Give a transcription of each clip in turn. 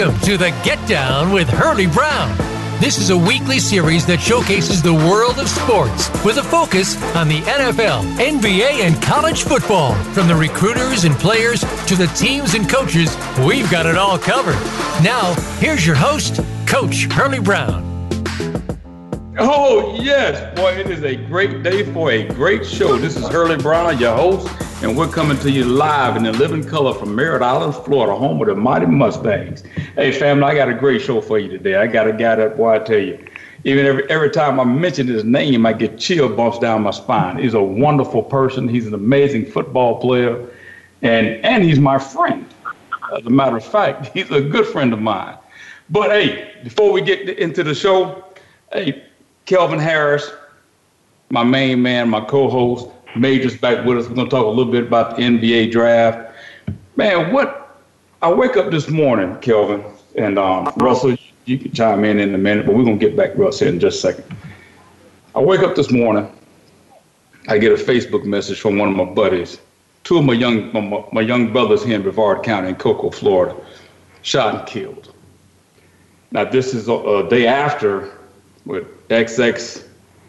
Welcome to the Get Down with Hurlie Brown. This is a weekly series that showcases the world of sports with a focus on the NFL, NBA, and college football. From the recruiters and players to the teams and coaches, we've got it all covered. Now, here's your host, Coach Hurlie Brown. Oh, yes, boy, it is a great day for a great show. This is Hurlie Brown, your host, and we're coming to you live in the living color from Merritt Island, Florida, home of the mighty Mustangs. Hey, family, I got a great show for you today. I got a guy that, boy, I tell you, even every, every time I mention his name, I get chill bumps down my spine. He's a wonderful person. He's an amazing football player, and, and he's my friend. As a matter of fact, he's a good friend of mine. But hey, before we get into the show, hey, Kelvin Harris, my main man, my co-host, Major's back with us. We're gonna talk a little bit about the NBA draft. Man, what? I wake up this morning, Kelvin and um, Russell. You can chime in in a minute, but we're gonna get back Russ here in just a second. I wake up this morning. I get a Facebook message from one of my buddies. Two of my young my, my young brothers here in Brevard County in Cocoa, Florida, shot and killed. Now this is a, a day after with XX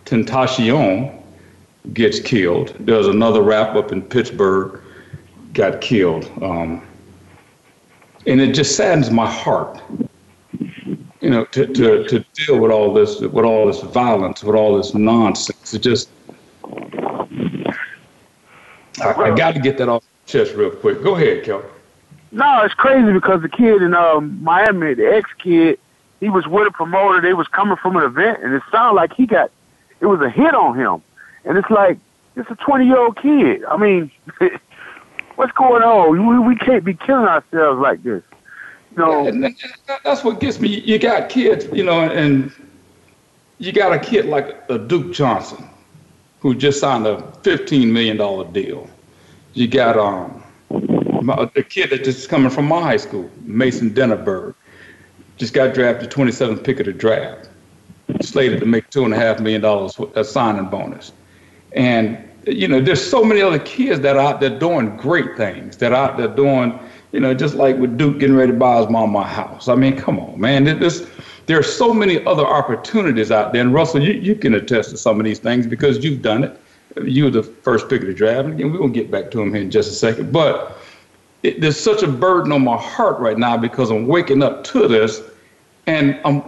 Tentacion gets killed. There's another rap up in Pittsburgh got killed. Um, and it just saddens my heart, you know, to, to, to deal with all this, with all this violence, with all this nonsense. It just, I, I got to get that off my chest real quick. Go ahead, Kel. No, it's crazy because the kid in um, Miami, the ex kid, he was with a promoter. They was coming from an event, and it sounded like he got it was a hit on him. And it's like it's a twenty year old kid. I mean, what's going on? We we can't be killing ourselves like this. You know, that's what gets me. You got kids, you know, and you got a kid like a Duke Johnson, who just signed a fifteen million dollar deal. You got um the kid that just coming from my high school, Mason Denaburg just got drafted 27th pick of the draft, slated to make two and a half million dollars a signing bonus. And you know, there's so many other kids that are out there doing great things, that are out there doing, you know, just like with Duke getting ready to buy his mom a house. I mean, come on, man. This, there are so many other opportunities out there. And Russell, you, you can attest to some of these things because you've done it. You were the first pick of the draft. And we're going to get back to him here in just a second. But it, there's such a burden on my heart right now because I'm waking up to this and um,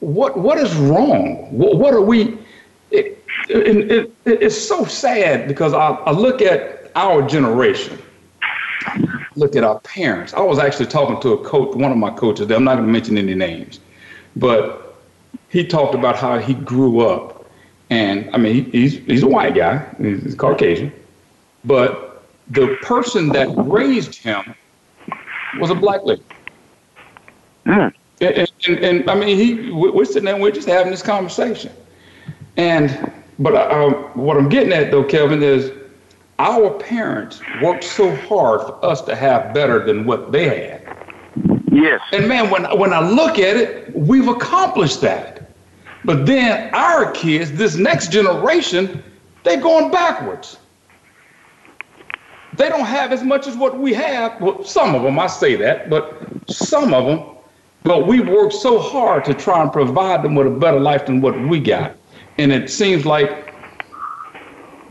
what what is wrong? What, what are we? It, it, it, it's so sad because I, I look at our generation, look at our parents. I was actually talking to a coach, one of my coaches. I'm not going to mention any names, but he talked about how he grew up, and I mean he, he's he's a white guy, he's Caucasian, but the person that raised him was a black lady. Mm. And, and, and, I mean, he we're sitting there, we're just having this conversation. And but uh, what I'm getting at though, Kevin, is our parents worked so hard for us to have better than what they had. Yes. And man, when when I look at it, we've accomplished that. But then our kids, this next generation, they're going backwards. They don't have as much as what we have. Well, some of them, I say that, but some of them but we worked so hard to try and provide them with a better life than what we got. And it seems like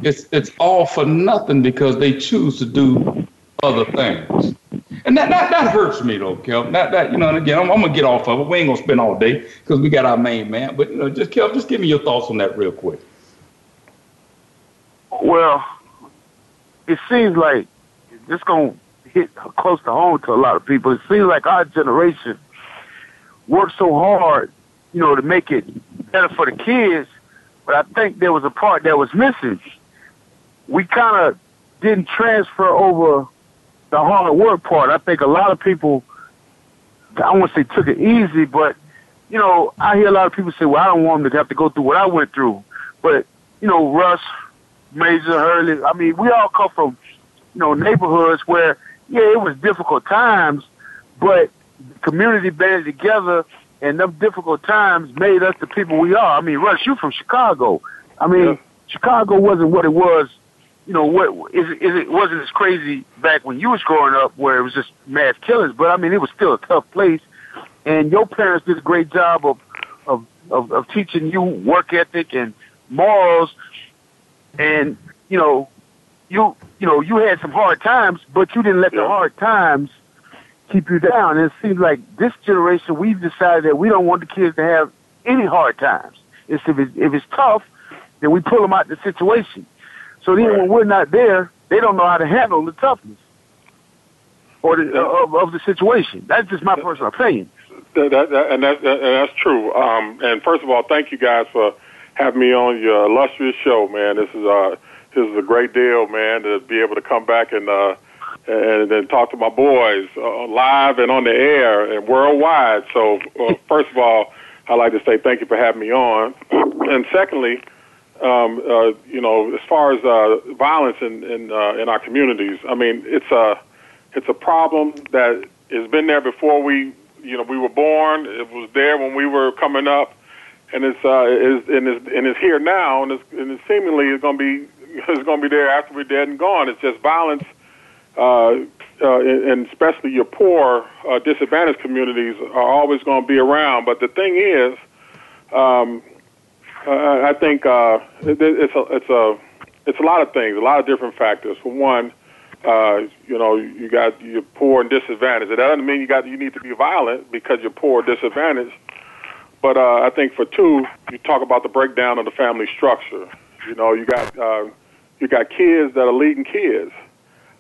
it's it's all for nothing because they choose to do other things. And that, that, that hurts me though, Kel. That, that, you know, and again, I'm, I'm, gonna get off of it. We ain't gonna spend all day because we got our main man. But you know, just Kel, just give me your thoughts on that real quick. Well, it seems like it's gonna hit close to home to a lot of people. It seems like our generation worked so hard, you know, to make it better for the kids. But I think there was a part that was missing. We kind of didn't transfer over the hard work part. I think a lot of people, I won't say took it easy, but you know, I hear a lot of people say, "Well, I don't want them to have to go through what I went through." But you know, Russ, Major Hurlie, I mean, we all come from you know neighborhoods where yeah, it was difficult times, but community banded together and them difficult times made us the people we are. I mean, Russ, you from Chicago. I mean, yeah. Chicago wasn't what it was. You know, what is it, is it wasn't as crazy back when you was growing up, where it was just mass killings. But I mean, it was still a tough place. and your parents did a great job of of of, of teaching you work ethic and morals, and you know, you you know you had some hard times, but you didn't let yeah. the hard times keep you down. And it seems like this generation we've decided that we don't want the kids to have any hard times. It's if it's, if it's tough, then we pull them out of the situation. So then right. when we're not there, they don't know how to handle the toughness or the, of, of the situation. That's just my personal opinion. That, that, that, and, that, and that's true. Um, and first of all, thank you guys for having me on your illustrious show, man. This is uh, this is a great deal, man, to be able to come back and uh, and then talk to my boys uh, live and on the air and worldwide. So, uh, first of all, I'd like to say thank you for having me on. And secondly, um, uh, you know, as far as uh, violence in in, uh, in our communities, I mean, it's a it's a problem that has been there before we, you know, we were born. It was there when we were coming up, and it's uh, is and it's and it's here now, and it's and it's seemingly is going to be is going to be there after we're dead and gone. It's just violence, uh, uh, and especially your poor, uh, disadvantaged communities are always going to be around. But the thing is, um, I think uh, it, it's a it's a it's a lot of things, a lot of different factors. For one, uh, you know, you got you're poor and disadvantaged. It doesn't mean you got you need to be violent because you're poor or disadvantaged. But uh, I think for two, you talk about the breakdown of the family structure. You know, you got uh, you got kids that are leading kids.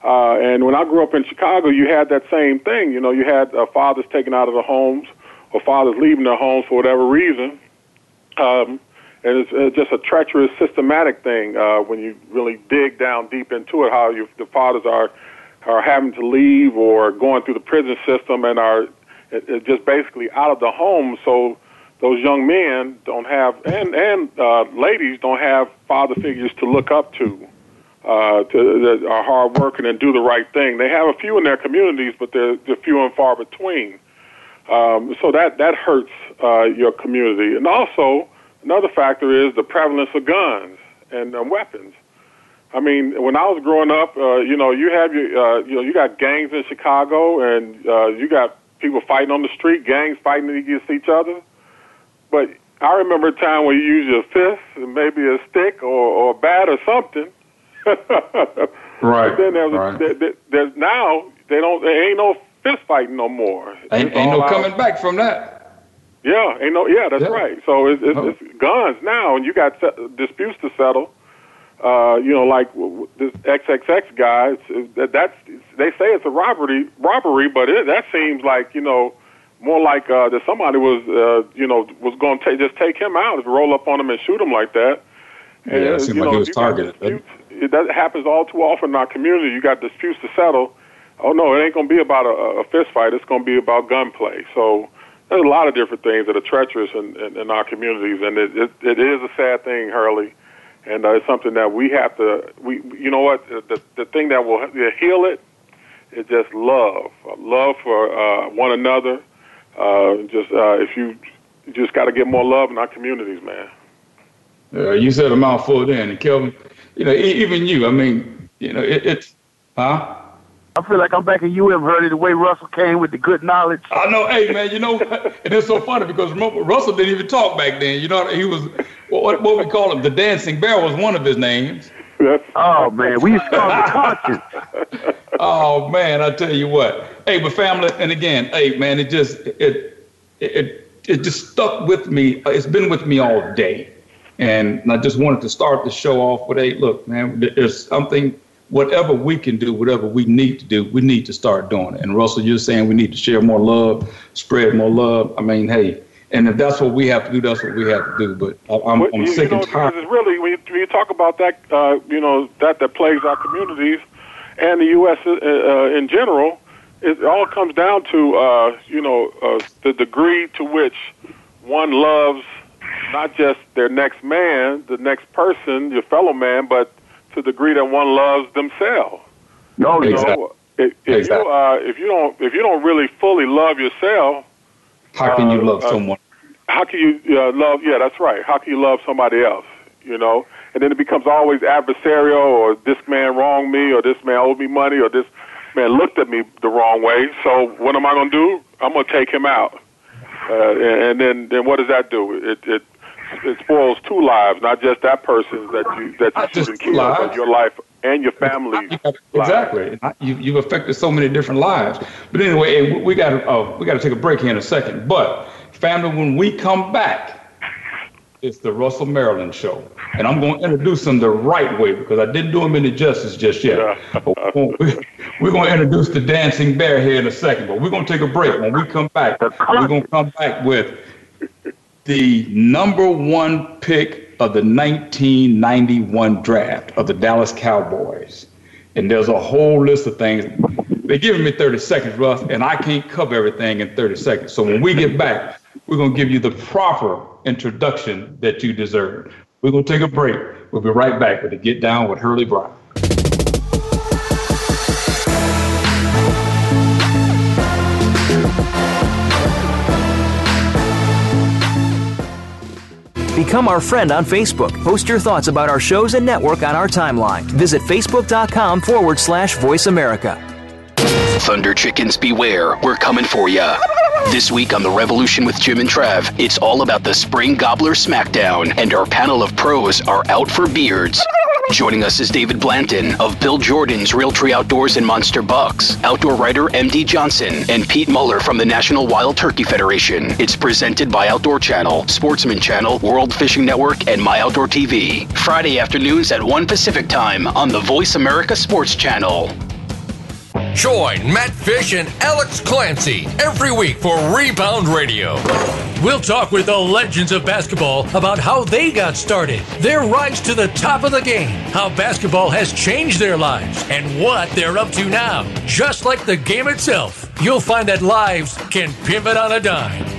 Uh, and when I grew up in Chicago, you had that same thing. You know, you had uh, fathers taken out of the homes or fathers leaving their homes for whatever reason. Um, and it's, it's just a treacherous, systematic thing uh, when you really dig down deep into it. How you, the fathers are are having to leave or going through the prison system and are it, it just basically out of the home. So those young men don't have, and and uh, ladies don't have father figures to look up to, uh, to that are hardworking and do the right thing. They have a few in their communities, but they're, they're few and far between. Um, so that that hurts uh, your community, and also Another factor is the prevalence of guns and uh, weapons. I mean, when I was growing up, uh, you know, you have your, uh, you know, you got gangs in Chicago, and uh, you got people fighting on the street, gangs fighting against each other. But I remember a time when you use your fist and maybe a stick or, or a bat or something. right. But then there's, right. there, there, there's now they don't there ain't no fist fighting no more. Ain't, ain't no coming back from that. Yeah, ain't no. Yeah, that's yeah. right. So it's, it's, oh. it's guns now, and you got se- disputes to settle. Uh, you know, like this XXX guy. It's, it's, that's they say it's a robbery, robbery, but it, that seems like you know more like uh, that somebody was uh, you know was going to just take him out, roll up on him and shoot him like that. And, yeah, it seemed like know, he was targeted. Disputes, that happens all too often in our community. You got disputes to settle. Oh no, it ain't to be about a, a fist fight. It's to be about gunplay. So there's a lot of different things that are treacherous in, in, in our communities, and it, it, it is a sad thing, Hurlie, and uh, it's something that we have to. We, you know what? The the thing that will heal it is just love, love for uh, one another. Uh, just uh, if you, you just got to get more love in our communities, man. Yeah, you said a mouthful then, and Kelvin. You know, even you. I mean, you know, it, it's huh? I feel like I'm back in UM Hurlie the way Russell came with the good knowledge. I know, hey man, you know, and it's so funny because remember Russell didn't even talk back then. You know, he was what, what we call him, the dancing bear was one of his names. oh man, we used to call him conscience. oh man, I tell you what. Hey, but family, and again, hey man, it just it it it just stuck with me. It's been with me all day, and I just wanted to start the show off with, hey, look, man, there's something whatever we can do, whatever we need to do, we need to start doing it. And Russell, you're saying we need to share more love, spread more love. I mean, hey, and if that's what we have to do, that's what we have to do. But I'm, well, I'm you, sick you know, and tired. Really when you, when you talk about that, uh, you know, that that plagues our communities and the U.S. Uh, uh, in general. It all comes down to, uh, you know, uh, the degree to which one loves not just their next man, the next person, your fellow man, but to the degree that one loves themselves. No, exactly. if, if exactly. you uh, if you don't if you don't really fully love yourself, how can you uh, love uh, someone? How can you uh, love? Yeah, that's right. How can you love somebody else? You know, and then it becomes always adversarial, or this man wronged me, or this man owed me money, or this man looked at me the wrong way. So what am I going to do? I'm going to take him out. Uh, and then, then what does that do? It, it it spoils two lives, not just that person's that you that you shoot and kill, but your life and your family. Exactly. You, you've affected so many different lives. But anyway, we got uh, we got to take a break here in a second. But family, when we come back, it's the Russell Maryland Show, and I'm going to introduce him the right way because I didn't do him any justice just yet. we're going to introduce the Dancing Bear here in a second, but we're going to take a break. When we come back, we're going to come back with the number one pick of the 1991 draft of the Dallas Cowboys. And there's a whole list of things. They're giving me 30 seconds, Russ, and I can't cover everything in 30 seconds. So when we get back, we're going to give you the proper introduction that you deserve. We're going to take a break. We'll be right back with the Get Down with Hurlie Brown. Become our friend on Facebook. Post your thoughts about our shows and network on our timeline. Visit facebook.com forward slash voice America. Thunder chickens beware, we're coming for ya. This week on The Revolution with Jim and Trav, it's all about the Spring Gobbler Smackdown, and our panel of pros are out for beards. Joining us is David Blanton of Bill Jordan's Realtree Outdoors and Monster Bucks, outdoor writer MD Johnson, and Pete Muller from the National Wild Turkey Federation. It's presented by Outdoor Channel, Sportsman Channel, World Fishing Network, and My Outdoor TV. Friday afternoons at 1 Pacific Time on the Voice America Sports Channel. Join Matt Fish and Alex Clancy every week for Rebound Radio. We'll talk with the legends of basketball about how they got started, their rise to the top of the game, how basketball has changed their lives, and what they're up to now. Just like the game itself, you'll find that lives can pivot on a dime.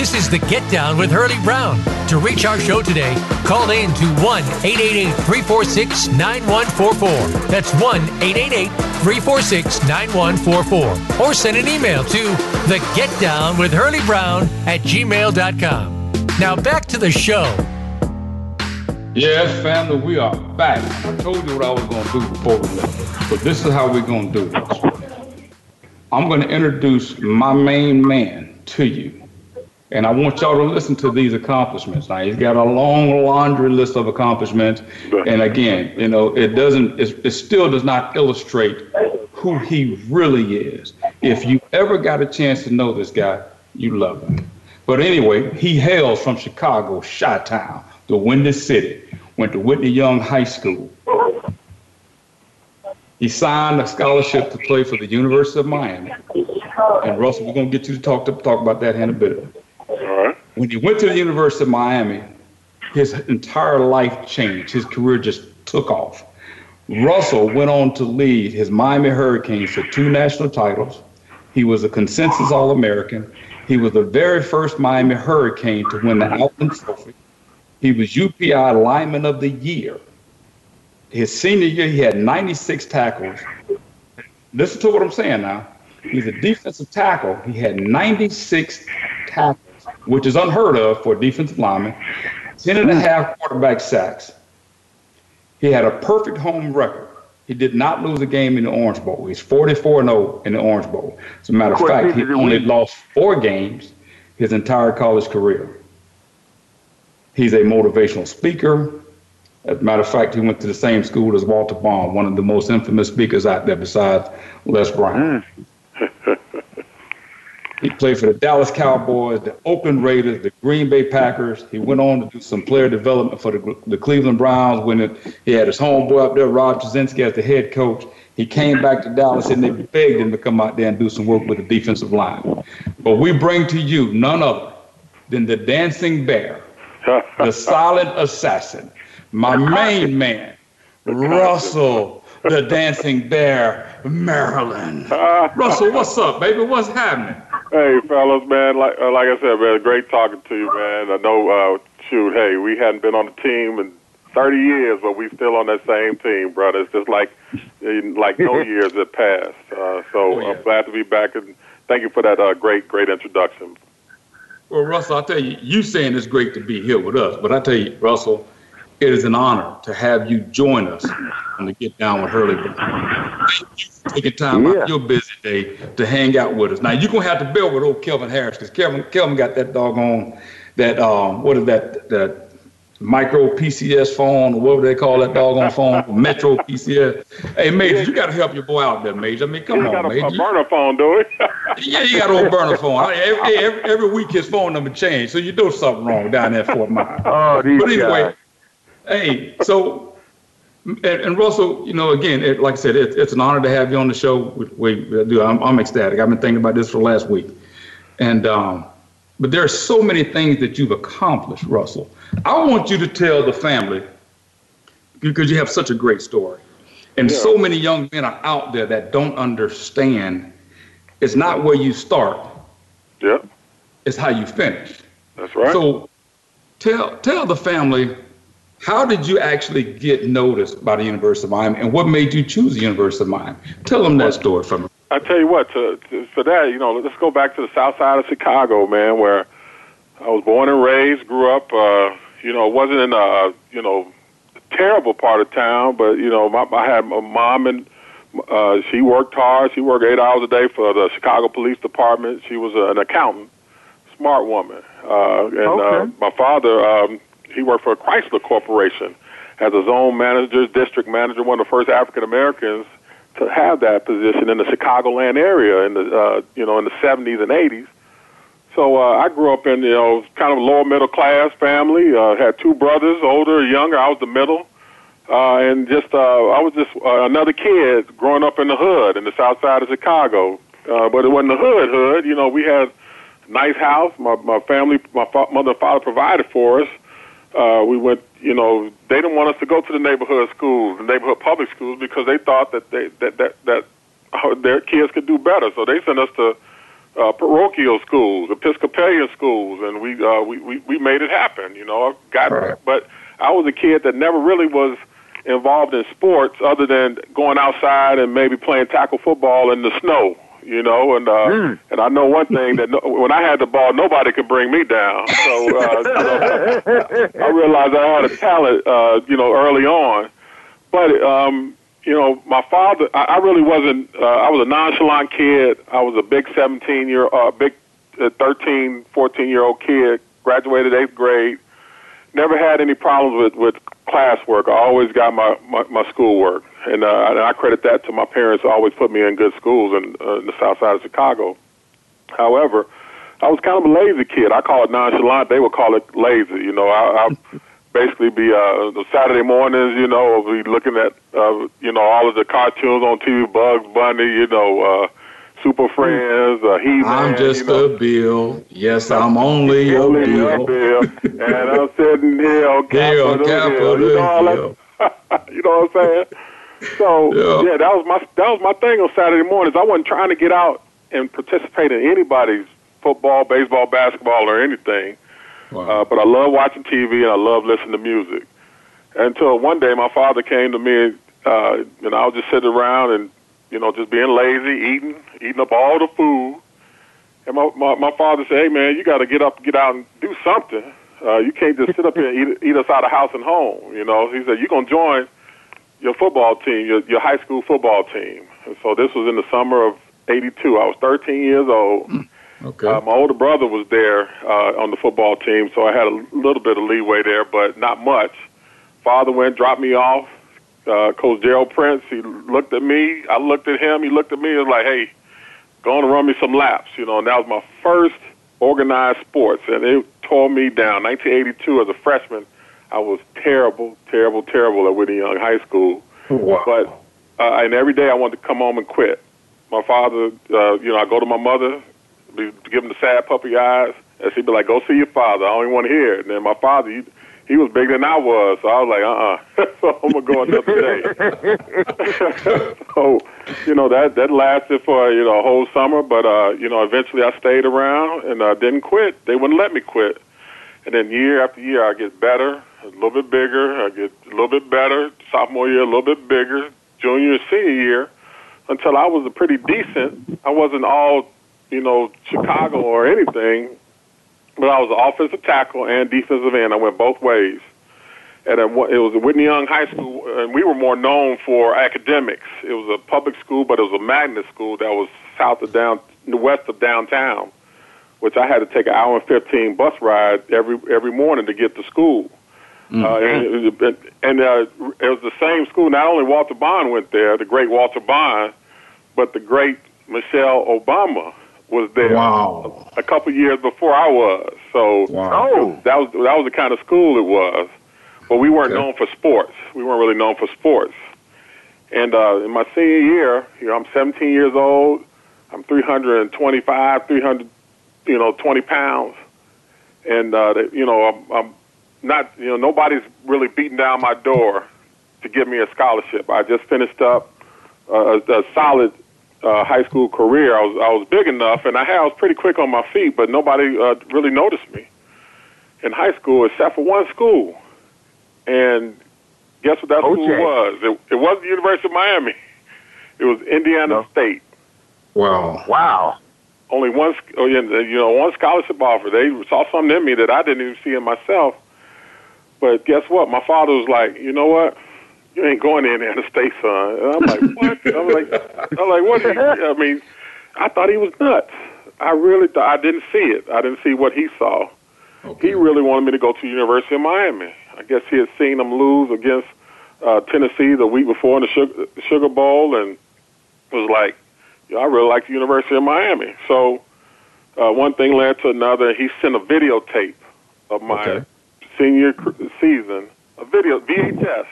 This is the Get Down with Hurlie Brown. To reach our show today, call in to 1 888 346 9144. That's 1 888 346 9144. Or send an email to the Get Down with Hurlie Brown at gmail.com. Now back to the show. Yes, family, we are back. I told you what I was going to do before we left, but this is how we're going to do it. I'm going to introduce my main man to you. And I want y'all to listen to these accomplishments. Now he's got a long laundry list of accomplishments, and again, you know, it doesn't, it, it still does not illustrate who he really is. If you ever got a chance to know this guy, you love him. But anyway, he hails from Chicago, Chi-Town, the Windy City. Went to Whitney Young High School. He signed a scholarship to play for the University of Miami. And Russell, we're gonna get you to talk to talk about that in a bit. When he went to the University of Miami, his entire life changed. His career just took off. Russell went on to lead his Miami Hurricanes to two national titles. He was a consensus All American. He was the very first Miami Hurricane to win the Outland Trophy. He was UPI Lineman of the Year. His senior year, he had 96 tackles. Listen to what I'm saying now. He's a defensive tackle. He had 96 tackles which is unheard of for a defensive lineman, 10 and a half quarterback sacks. He had a perfect home record. He did not lose a game in the Orange Bowl. He's 44 0 in the Orange Bowl. As a matter of fact, he only lost four games his entire college career. He's a motivational speaker. As a matter of fact, he went to the same school as Walter Bond, one of the most infamous speakers out there besides Les Brown. He played for the Dallas Cowboys, the Oakland Raiders, the Green Bay Packers. He went on to do some player development for the, the Cleveland Browns when it, he had his homeboy up there, Rod Chudzinski, as the head coach. He came back to Dallas and they begged him to come out there and do some work with the defensive line. But we bring to you none other than the dancing bear, the silent assassin, my main man, Russell, the dancing bear, Maryland. Russell, what's up, baby? What's happening? Hey, fellas, man. Like uh, like I said, man, great talking to you, man. I know, uh, shoot, hey, we hadn't been on the team in 30 years, but we still on that same team, brother. It's just like like no years had passed. Uh, so Oh, yeah. I'm glad to be back, and thank you for that uh, great, great introduction. Well, Russell, I tell you, you saying it's great to be here with us, but I tell you, Russell, it is an honor to have you join us on the Get Down with Hurlie. Thank you for taking time Yeah. out your busy day to hang out with us. Now you're gonna have to bear with old Kelvin Harris because Kelvin Kelvin got that doggone that um what is that that micro PCS phone or whatever they call that doggone phone Metro PCS. Hey Major, you got to help your boy out there, Major. I mean, come You on, got a, Major. a burner phone, do it? Yeah, you got an old burner phone. I- Every, every, every week his phone number changed, so you do something wrong down there at Fort Myers. Oh, these But anyway, guys. Hey, so and, and Russell, you know, again, it, like I said, it, it's an honor to have you on the show. We, we do. I'm, I'm ecstatic. I've been thinking about this for last week, and um, but there are so many things that you've accomplished, Russell. I want you to tell the family because you have such a great story, and Yeah. so many young men are out there that don't understand. It's not where you start; yeah, it's how you finish. that's right. So tell tell the family how did you actually get noticed by the University of Miami and what made you choose the University of Miami? Tell them that story for me. I tell you what, to, to, for that, you know, let's go back to the south side of Chicago, man, where I was born and raised, grew up. Uh, you know, wasn't in a you know terrible part of town, but you know, my, I had a mom and uh, she worked hard. She worked eight hours a day for the Chicago Police Department. She was an accountant, smart woman, uh, and uh, my father, um, he worked for Chrysler Corporation as a zone manager, district manager, one of the first African Americans to have that position in the Chicagoland area in the uh, you know in the 70s and 80s. So uh, I grew up in you know kind of lower middle class family. Uh, had two brothers, older, younger. I was the middle, uh, and just uh, I was just uh, another kid growing up in the hood in the south side of Chicago. Uh, but it wasn't the hood hood. You know, we had nice house. My my family, my fa- mother and father provided for us. Uh, we went, you know, they didn't want us to go to the neighborhood schools, the neighborhood public schools, because they thought that they that that that their kids could do better. So they sent us to uh, parochial schools, Episcopalian schools, and we uh, we, we we made it happen. You know, I got, Right. but I was a kid that never really was involved in sports other than going outside and maybe playing tackle football in the snow. You know, and uh, and I know one thing that no, when I had the ball, nobody could bring me down. So uh, you know, I realized I had a talent, uh, you know, early on. But um, you know, my father, I, I really wasn't. Uh, I was a nonchalant kid. I was a big 17 year, uh, big uh, 13, 14 year old kid. Graduated eighth grade. Never had any problems with with classwork. I always got my my, my schoolwork, and, uh, and I credit that to my parents. Always put me in good schools in, uh, in the South Side of Chicago. However, I was kind of a lazy kid. I call it nonchalant. They would call it lazy. You know, I, I basically be uh, the Saturday mornings. You know, be looking at uh, you know all of the cartoons on TV, Bugs Bunny. You know, uh, Super Friends, uh, He I'm just you know. a bill. Yes, I'm only a Only a bill. bill. and I'm sitting here on Capitol Hill. Capitol Hill. you know what I'm saying? So Yeah. yeah. that was my that was my thing on Saturday mornings. I wasn't trying to get out and participate in anybody's football, baseball, basketball, or anything. Wow. Uh, but I love watching TV and I love listening to music. Until one day, my father came to me, uh, and I was just sitting around and you know just being lazy, eating eating up all the food. And my my, my father said, "Hey man, you got to get up, get out, and do something. Uh, you can't just sit up here and eat, eat us out of house and home." You know, he said, "You're gonna join your football team, your your high school football team." And so this was in the summer of '82. I was 13 years old. Okay. Uh, my older brother was there uh, on the football team, so I had a little bit of leeway there, but not much. Father went, dropped me off. Uh, Coach Gerald Prince, he looked at me. I looked at him. He looked at me and was like, hey, go on and run me some laps. You know, and that was my first organized sports, and it tore me down. 1982, as a freshman, I was terrible, terrible, terrible at Whitney Young High School. Wow. But uh, and every day I wanted to come home and quit. My father, uh, you know, I go to my mother be, give him the sad puppy eyes, and she'd be like, "Go see your father. I don't even want to hear it." And then my father, he, he was bigger than I was, so I was like, "Uh, uh so I'm gonna go another day." so, you know, that that lasted for you know a whole summer, but uh, you know, eventually I stayed around and uh, didn't quit. They wouldn't let me quit, and then year after year, I get better, a little bit bigger, I get a little bit better. Sophomore year, a little bit bigger. Junior, senior year, until I was a pretty decent. I wasn't all, you know, Chicago or anything, but I was offensive tackle and defensive end. I went both ways. And it was Whitney Young High School, and we were more known for academics. It was a public school, but it was a magnet school that was south of down, west of downtown, which I had to take an hour and fifteen bus ride every every morning to get to school. Mm-hmm. Uh, and and uh, it was the same school. Not only Walter Bond went there, the great Walter Bond, but the great Michelle Obama was there wow. a, a couple years before I was. So wow. oh. that was that was the kind of school it was. But we weren't okay. known for sports. We weren't really known for sports. And uh, in my senior year, you know, I'm 17 years old. I'm 325, 300, you know, 20 pounds, and uh, you know, I'm, I'm not, you know, nobody's really beating down my door to give me a scholarship. I just finished up a, a solid uh, high school career. I was I was big enough, and I, had, I was pretty quick on my feet, but nobody uh, really noticed me in high school except for one school. And guess what that OJ. school was? It, it wasn't the University of Miami. It was Indiana No. State. Wow. Wow. Only one, sc- oh, yeah, you know, one scholarship offer. They saw something in me that I didn't even see in myself. But guess what? My father was like, you know what? You ain't going in there to State, son. And I'm like, what? I'm like, I'm like, what? Is, I mean, I thought he was nuts. I really thought I didn't see it. I didn't see what he saw. Okay. He really wanted me to go to the University of Miami. I guess he had seen them lose against uh, Tennessee the week before in the Sugar, Sugar Bowl, and was like, yeah, I really like the University of Miami. So uh, one thing led to another. He sent a videotape of my Okay. Senior season, a video VHS,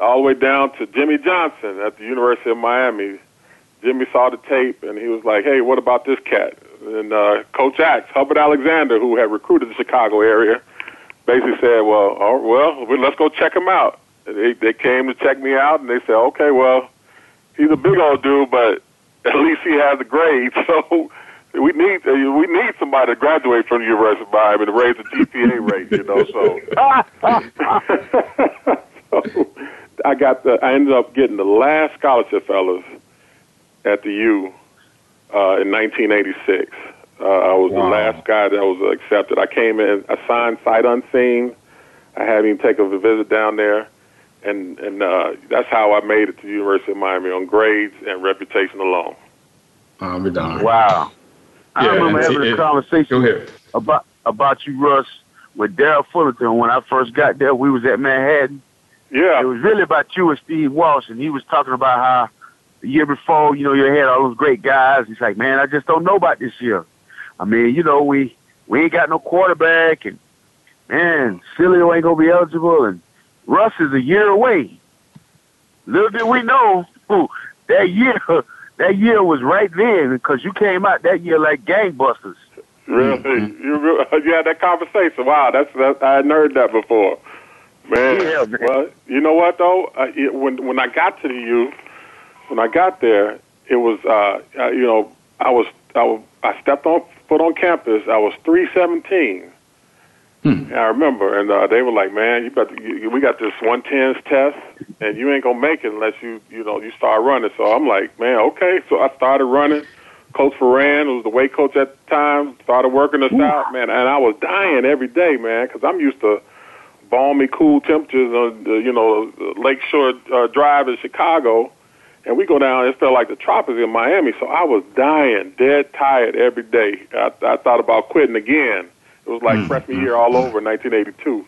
all the way down to Jimmy Johnson at the University of Miami. Jimmy saw the tape and he was like, "Hey, what about this cat?" And uh, Coach Axe, Hubbard Alexander, who had recruited the Chicago area, basically said, "Well, all well, let's go check him out." And they they came to check me out, and they said, "Okay, well, he's a big old dude, but at least he has a grade." So we need uh, we need somebody to graduate from the University of Miami to raise the GPA rate, you know. So, so I got the I ended up getting the last scholarship, fellas, at the U uh, in 1986. Uh, I was Wow. the last guy that was accepted. I came in assigned sight unseen. I had him take a visit down there, and and uh, that's how I made it to the University of Miami on grades and reputation alone. I'll be darned. Wow. I Yeah, remember having see, a conversation about about you, Russ, with Daryl Fullerton. When I first got there, we was at Manhattan. Yeah, It was really about you and Steve Walsh, and he was talking about how the year before, you know, you had all those great guys. He's like, man, I just don't know about this year. I mean, you know, we we ain't got no quarterback, and man, Cilio ain't gonna be eligible, and Russ is a year away. Little did we know that year. That year was right then because you came out that year like gangbusters. really. Mm-hmm. You you had that conversation. Wow, that's that, I hadn't heard that before. Man, Yeah, man. well, you know what though? Uh, it, when when I got to the U, when I got there, it was uh, uh, you know I was I was I stepped on foot on campus. I was three seventeen. Hmm. I remember, and uh, they were like, "Man, you got to, you, we got this one tens test, and you ain't gonna make it unless you you know you start running." So I'm like, "Man, okay." So I started running. Coach Ferran, who was the weight coach at the time, started working us out, man, and I was dying every day, man, because I'm used to balmy, cool temperatures on the, you know Lakeshore uh, Drive in Chicago, and we go down. It felt like the tropics in Miami, so I was dying, dead tired every day. I, I thought about quitting again. It was like freshman year all over, 1982.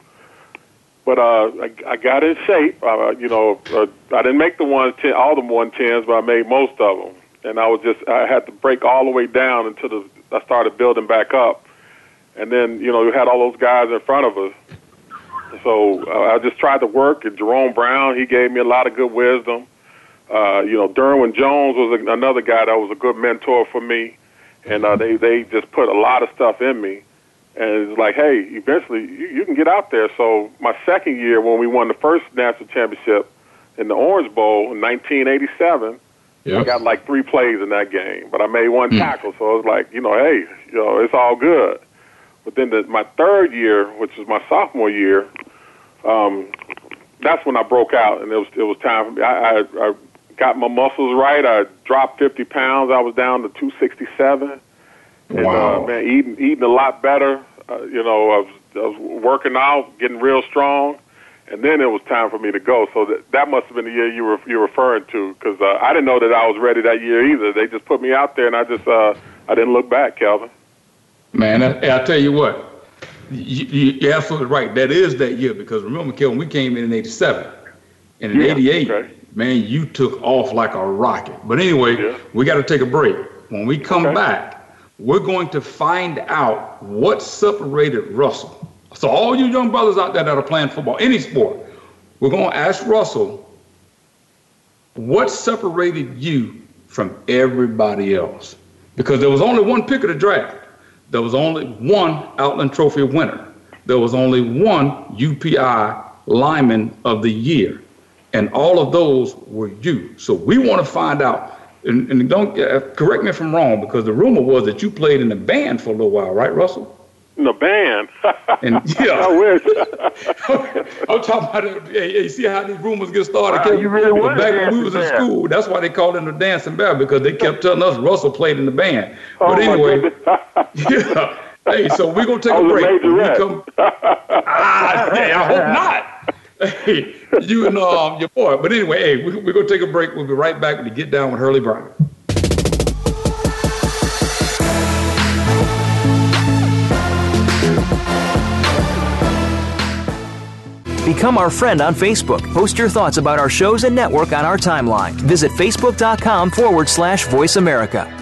But uh, I, I got in shape. Uh, you know, uh, I didn't make the one ten, all the one tens, but I made most of them. And I was just, I had to break all the way down until the, I started building back up. And then, you know, we had all those guys in front of us. So uh, I just tried to work. And Jerome Brown, he gave me a lot of good wisdom. Uh, you know, Derwin Jones was a, another guy that was a good mentor for me. and uh, they they just put a lot of stuff in me, and it's like, hey, eventually you, you can get out there. So my second year, when we won the first national championship in the Orange Bowl in 1987. Yep. I got like three plays in that game, but I made one mm. tackle, so it was like, you know, hey, you know, it's all good. But then the, my third year, which was my sophomore year, um, that's when I broke out, and it was it was time for me. I, I, I got my muscles right. I dropped 50 pounds. I was down to 267. And, wow. Uh, man, eating eating a lot better. Uh, you know, I was, I was working out, getting real strong, and then it was time for me to go. So that that must have been the year you were you're referring to, because uh, I didn't know that I was ready that year either. They just put me out there, and I just uh, I didn't look back, Calvin. Man, I, I tell you what, you, you, are absolutely right. That is that year because remember, Kelvin, we came in in '87, and in '88, yeah, okay. man, you took off like a rocket. But anyway, yeah. we got to take a break. When we come okay. back, we're going to find out what separated Russell. So all you young brothers out there that are playing football, any sport, we're going to ask Russell what separated you from everybody else because there was only one pick of the draft. There was only one Outland Trophy winner. There was only one UPI lineman of the year. And all of those were you. So we want to find out. And, and don't uh, correct me if I'm wrong, because the rumor was that you played in the band for a little while, right, Russell? In the band. and yeah, I wish. I'm talking about it. Hey, see how these rumors get started? Wow, you really was back when we was in school. That's why they called him the dancing bear because they kept telling us Russell played in the band. Oh, but anyway, yeah. Hey, so we're gonna take a break. Come, ah, hey, I hope not. Hey, you and um, your boy. But anyway, hey, we, we're gonna take a break. We'll be right back to get down with Hurlie Brown. Become our friend on Facebook. Post your thoughts about our shows and network on our timeline. Visit facebook.com forward slash voice America.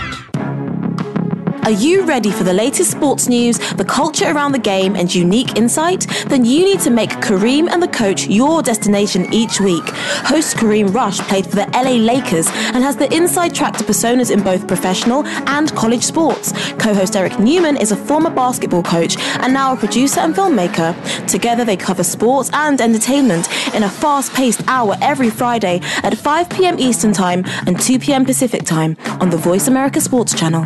Are you ready for the latest sports news, the culture around the game, and unique insight? Then you need to make Kareem and the coach your destination each week. Host Kareem Rush played for the LA Lakers and has the inside track to personas in both professional and college sports. Co host Eric Newman is a former basketball coach and now a producer and filmmaker. Together, they cover sports and entertainment in a fast paced hour every Friday at 5 p.m. Eastern Time and 2 p.m. Pacific Time on the Voice America Sports Channel.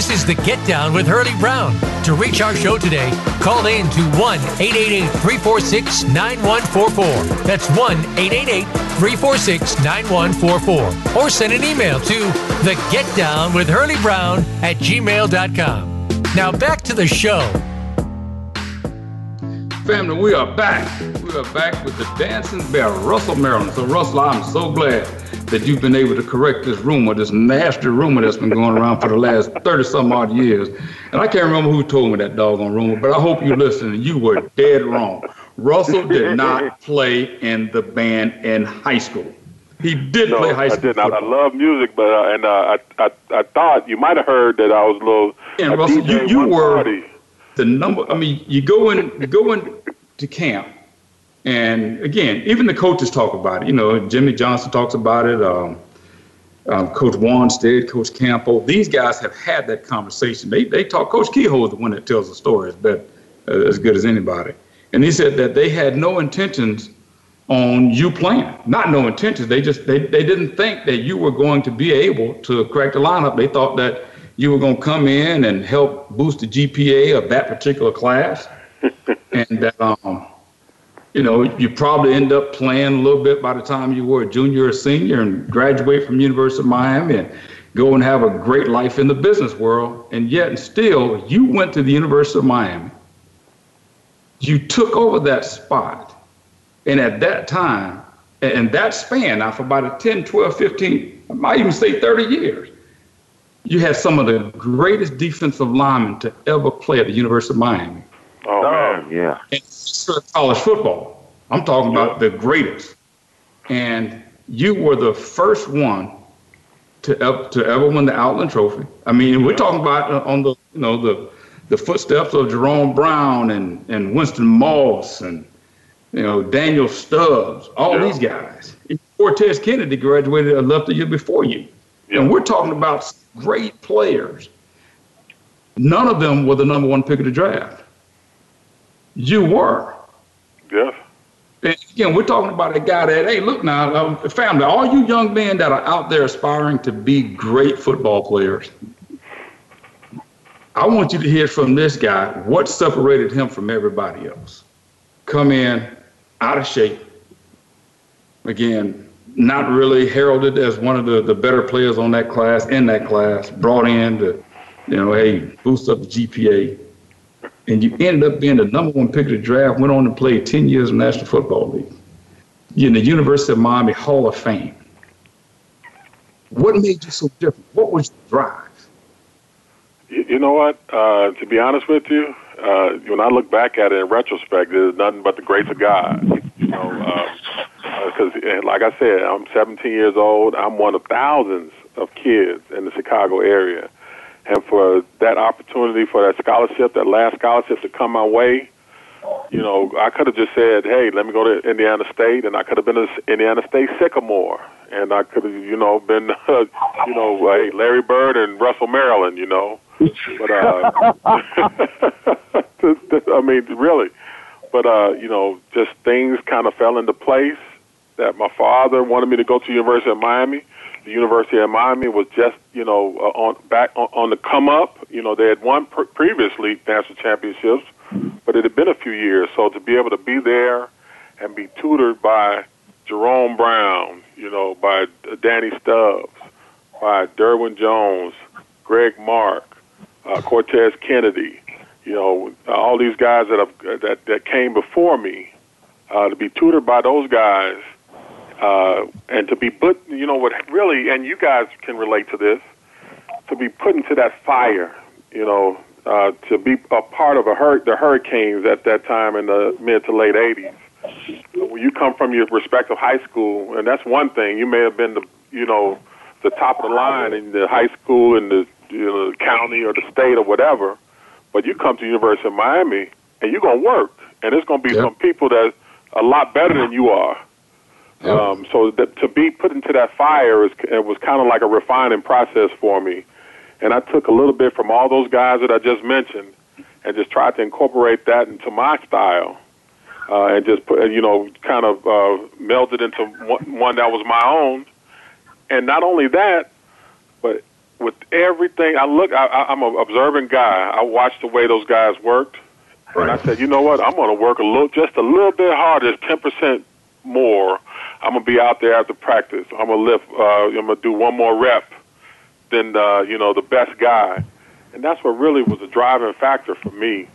This is the Get Down with Hurlie Brown. To reach our show today, call in to 1 888 346 9144. That's 1 888 346 9144. Or send an email to the Get Down with Hurlie Brown at gmail.com. Now back to the show. Family, we are back. We are back with the Dancing Bear, Russell Maryland. So, Russell, I'm so glad that you've been able to correct this rumor, this nasty rumor that's been going around for the last 30 some odd years. And I can't remember who told me that doggone rumor, but I hope you listen and you were dead wrong. Russell did not play in the band in high school. He did no, play high school. I did not. I love music, but uh, and uh, I, I I thought you might have heard that I was a little. And Russell, you, you were party. the number. I mean, you go in, you go in to camp, and again, even the coaches talk about it. You know, Jimmy Johnson talks about it. Um, um, Coach Wannstedt, Coach Campbell. These guys have had that conversation. They they talk. Coach Kehoe is the one that tells the stories, but uh, as good as anybody. And he said that they had no intentions on you playing. Not no intentions. They just they, they didn't think that you were going to be able to crack the lineup. They thought that you were going to come in and help boost the GPA of that particular class, and that um, you know you probably end up playing a little bit by the time you were a junior or senior and graduate from University of Miami and go and have a great life in the business world. And yet, and still, you went to the University of Miami. You took over that spot. And at that time, and that span, now for about a 10, 12, 15, I might even say 30 years, you had some of the greatest defensive linemen to ever play at the University of Miami. Oh, man. yeah. And college football. I'm talking about the greatest. And you were the first one to ever, to ever win the Outland Trophy. I mean, we're talking about uh, on the you know the the footsteps of Jerome Brown and and Winston Moss and you know Daniel Stubbs, all yeah. these guys. Cortez Kennedy graduated a left the year before you, yeah. and we're talking about great players. None of them were the number one pick of the draft. You were. Yes. And again, we're talking about a guy that, hey, look now, um, family, all you young men that are out there aspiring to be great football players, I want you to hear from this guy what separated him from everybody else. Come in out of shape. Again, not really heralded as one of the, the better players on that class, in that class, brought in to, you know, hey, boost up the GPA and you ended up being the number one pick of the draft, went on to play 10 years in the National Football League. You're in the University of Miami Hall of Fame. What made you so different? What was your drive? You know what? Uh, to be honest with you, uh, when I look back at it in retrospect, there's nothing but the grace of God. You know, because uh, uh like I said, I'm 17 years old. I'm one of thousands of kids in the Chicago area and for that opportunity, for that scholarship, that last scholarship to come my way, you know, I could have just said, "Hey, let me go to Indiana State," and I could have been a Indiana State Sycamore, and I could have, you know, been, uh, you know, Larry Bird and Russell Maryland, you know. But uh, I mean, really, but uh, you know, just things kind of fell into place. That my father wanted me to go to University of Miami the University of Miami was just, you know, uh, on back on, on the come up. You know, they had won pr- previously national championships, but it had been a few years. So to be able to be there and be tutored by Jerome Brown, you know, by Danny Stubbs, by Derwin Jones, Greg Mark, uh, Cortez Kennedy, you know, all these guys that have that that came before me, uh, to be tutored by those guys uh, and to be put, you know, what really, and you guys can relate to this, to be put into that fire, you know, uh, to be a part of a hur- the hurricanes at that time in the mid to late 80s. When you come from your respective high school, and that's one thing, you may have been the, you know, the top of the line in the high school in the you know, county or the state or whatever, but you come to University of Miami and you're gonna work, and there's gonna be yep. some people that a lot better than you are Yep. Um, so that, to be put into that fire is, it was kind of like a refining process for me. And I took a little bit from all those guys that I just mentioned and just tried to incorporate that into my style. Uh, and just put, you know, kind of uh, melded into one, one that was my own. And not only that, but with everything, I look, I, I'm an observant guy. I watched the way those guys worked. Right. And I said, you know what? I'm going to work a little, just a little bit harder, 10% more I'm gonna be out there after practice. I'm gonna lift. Uh, I'm gonna do one more rep than uh, you know the best guy, and that's what really was a driving factor for me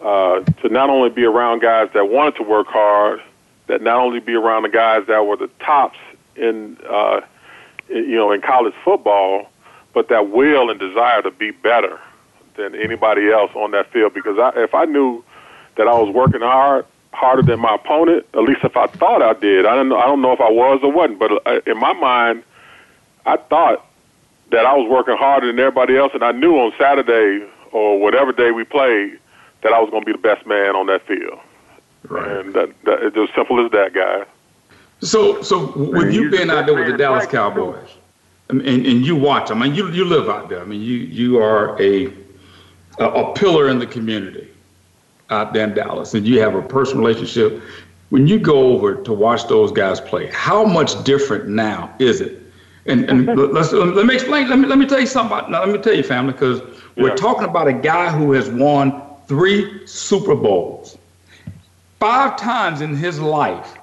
uh, to not only be around guys that wanted to work hard, that not only be around the guys that were the tops in uh, you know in college football, but that will and desire to be better than anybody else on that field. Because I, if I knew that I was working hard, harder than my opponent. At least if I thought I did. I don't know. I don't know if I was or wasn't, but uh, in my mind, I thought that I was working harder than everybody else, and I knew on Saturday or whatever day we played that I was going to be the best man on that field. Right. And that, that it's as simple as that, guy. So, so with you being out there with the Dallas Cowboys, and, and you watch. them, I mean, you you live out there. I mean, you you are a a, a pillar in the community out there in Dallas, and you have a personal relationship. When you go over to watch those guys play, how much different now is it? And, and let's, let me explain. Let me let me tell you something about. Now, let me tell you, family, because we're talking about a guy who has won three Super Bowls. Five times in his life,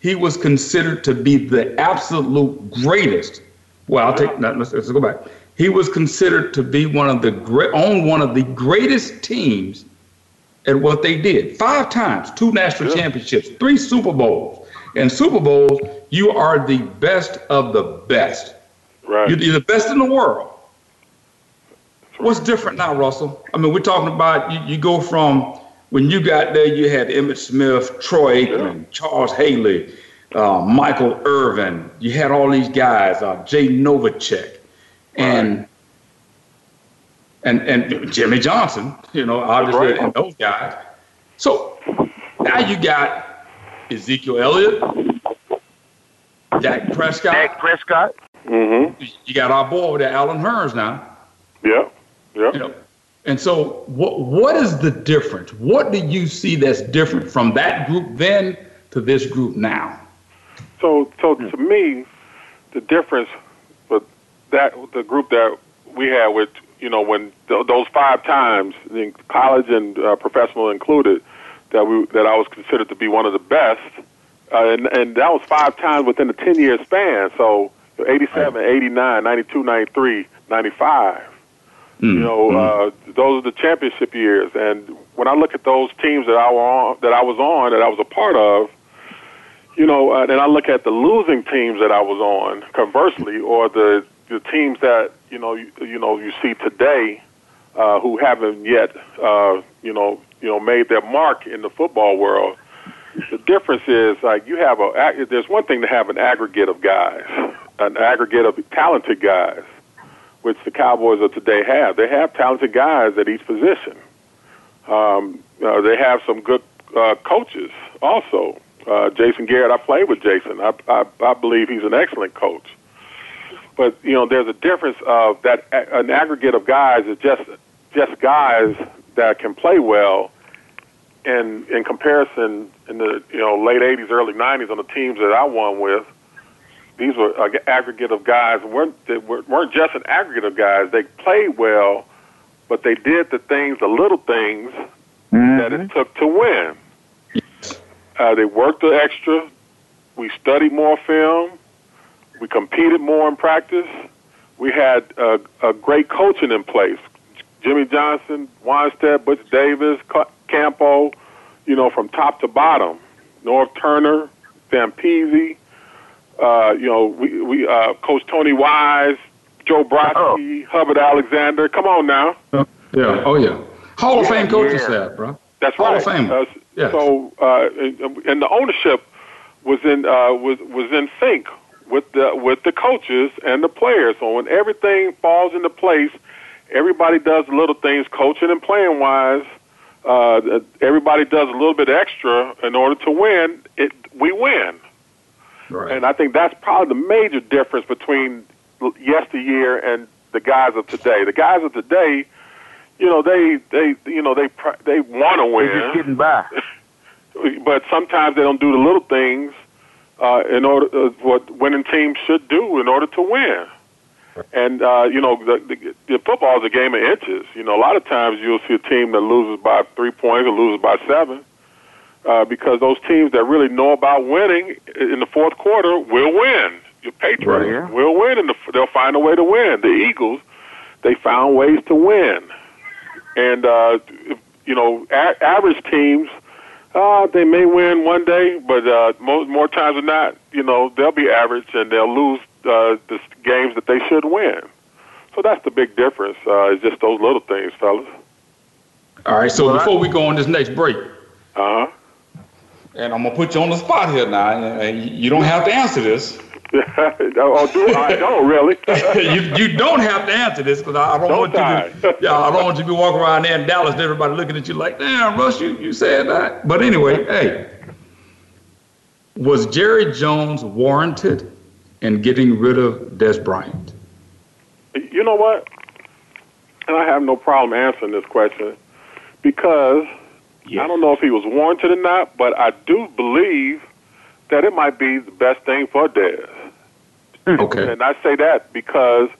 he was considered to be the absolute greatest. Well, I'll take. Let's, let's go back. He was considered to be one of the great, on one of the greatest teams at what they did. Five times, two national yeah. championships, three Super Bowls. And Super Bowls, you are the best of the best. Right. You're the best in the world. What's different now, Russell? I mean, we're talking about you, you go from when you got there, you had Emmitt Smith, Troy Aikman, yeah. Charles Haley, uh, Michael Irvin. You had all these guys, uh, Jay Novacek, right. and and and Jimmy Johnson. You know, obviously, right. and those guys. So now you got Ezekiel Elliott, Dak Prescott. Dak Prescott. Mm-hmm. You got our boy over there, Allen Hurns now. Yeah. Yeah. You know, and so, what what is the difference? What do you see that's different from that group then to this group now? So, so to me, the difference with that the group that we had with you know when th- those five times, in college and uh, professional included, that we that I was considered to be one of the best, uh, and and that was five times within a ten year span. So 87, 89, 92, 93, 95. Mm, you know, mm. uh, those are the championship years. And when I look at those teams that I was on, that I was on, that I was a part of, you know, uh, and I look at the losing teams that I was on, conversely, or the the teams that you know you, you know you see today, uh, who haven't yet, uh, you know, you know, made their mark in the football world. The difference is like you have a. There's one thing to have an aggregate of guys, an aggregate of talented guys which the Cowboys of today have. They have talented guys at each position. Um, uh, they have some good uh, coaches also. Uh, Jason Garrett, I played with Jason. I, I, I believe he's an excellent coach. But you know, there's a difference of that. An aggregate of guys is just just guys that can play well. In in comparison, in the you know late '80s, early '90s, on the teams that I won with, these were an aggregate of guys weren't they weren't just an aggregate of guys. They played well, but they did the things, the little things mm-hmm. that it took to win. Uh, they worked the extra. We studied more film. We competed more in practice. We had uh, a great coaching in place. Jimmy Johnson, Wannstedt, Butch Davis, Campo, you know, from top to bottom. Norv Turner, Zampese, uh, you know, we, we uh, Coach Tony Wise, Joe Brodsky, oh. Hubbard Alexander. Come on now. Uh, yeah. Oh yeah. Hall of yeah, Fame coaching yeah. staff, bro. That's Hall right. Hall of Fame. Uh, yes. So, uh, and the ownership was in uh, was was in sync with the with the coaches and the players. So when everything falls into place, everybody does little things, coaching and playing wise. Uh, everybody does a little bit extra in order to win. It we win. Right. And I think that's probably the major difference between yesteryear and the guys of today. The guys of today, you know, they they you know they they want to win. They're just getting by. but sometimes they don't do the little things uh, in order uh, what winning teams should do in order to win. And uh, you know, the, the, the football is a game of inches. You know, a lot of times you'll see a team that loses by three points or loses by seven uh, because those teams that really know about winning in the fourth quarter will win. Your Patriots right, yeah. will win, and the, they'll find a way to win. The Eagles, they found ways to win, and uh, you know, a- average teams. Uh, they may win one day, but uh, more, more times than not, you know, they'll be average and they'll lose uh, the games that they should win. So that's the big difference. Uh, is just those little things, fellas. All right. So well, before I, we go on this next break, uh huh and I'm gonna put you on the spot here now, and you don't have to answer this. oh, do I don't really. you you don't have to answer this because I, I, don't, don't want you to. Yeah, I don't want you to be walking around there in Dallas and everybody looking at you like, damn, Russ, you you said that. But anyway, hey, was Jerry Jones warranted in getting rid of Dez Bryant? You know what? And I have no problem answering this question because yes. I don't know if he was warranted or not, but I do believe that it might be the best thing for Dez. Okay. And I say that because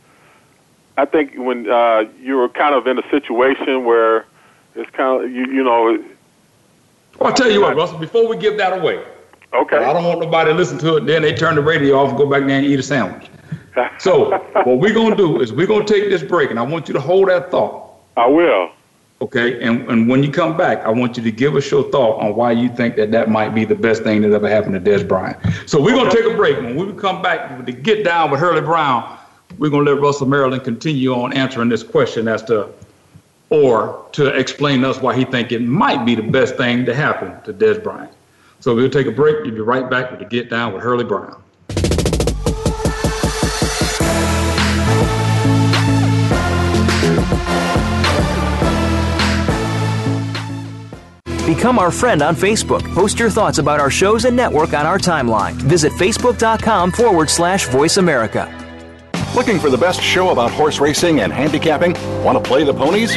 I think when uh, you're kind of in a situation where it's kind of you, you know. Well, I'll tell you what, Russell. Before we give that away, okay. I don't want nobody to listen to it. And then they turn the radio off and go back there and eat a sandwich. so what we're gonna do is we're gonna take this break, and I want you to hold that thought. I will. Okay, and, and when you come back, I want you to give us your thought on why you think that that might be the best thing that ever happened to Dez Bryant. So we're going to take a break. When we come back to get down with Hurlie Brown, we're going to let Russell Maryland continue on answering this question as to, or to explain to us why he think it might be the best thing to happen to Dez Bryant. So we'll take a break. We'll be right back with the Get Down with Hurlie Brown. Become our friend on Facebook. Post your thoughts about our shows and network on our timeline. Visit facebook.com forward slash voice America. Looking for the best show about horse racing and handicapping? Want to play the ponies?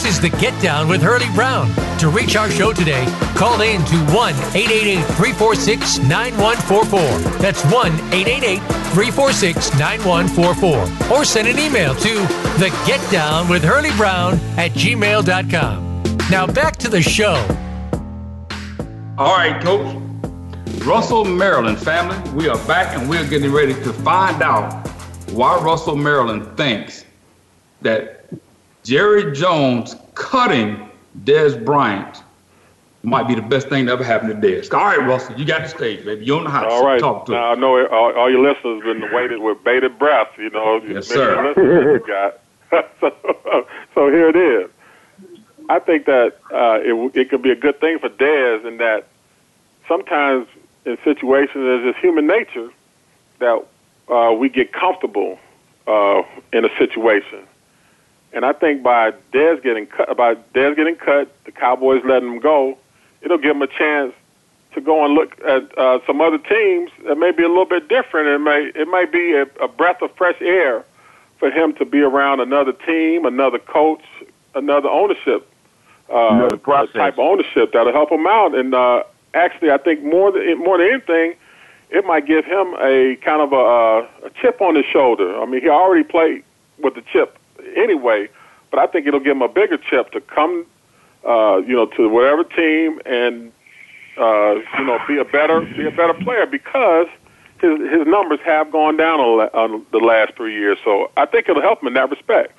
This is the Get Down with Hurlie Brown. To reach our show today, call in to 1 888 346 9144. That's 1 888 346 9144. Or send an email to the Get Down with Hurlie Brown at gmail.com. Now back to the show. All right, Coach. Russell, Maryland family, we are back and we're getting ready to find out why Russell, Maryland thinks that Jerry Jones cutting Dez Bryant might be the best thing that ever happened to Dez. All right, Russell, you got the stage, baby. You on the hot All right. Talk to now, I know all, all, your listeners have been waiting with bated breath, you know. Yes, sir. You got. so, so here it is. I think that uh, it, it could be a good thing for Dez in that sometimes in situations, there's just human nature that uh, we get comfortable uh, in a situation. And I think by Dez getting cut, by Dez getting cut, the Cowboys letting him go, it'll give him a chance to go and look at uh, some other teams that may be a little bit different. It may it might be a, a breath of fresh air for him to be around another team, another coach, another ownership, uh, type of ownership that'll help him out. And uh, actually, I think more than more than anything, it might give him a kind of a, a chip on his shoulder. I mean, he already played with the chip anyway. But I think it'll give him a bigger chip to come, uh, you know, to whatever team and uh, you know be a better be a better player because his his numbers have gone down on, on the last three years. So I think it'll help him in that respect.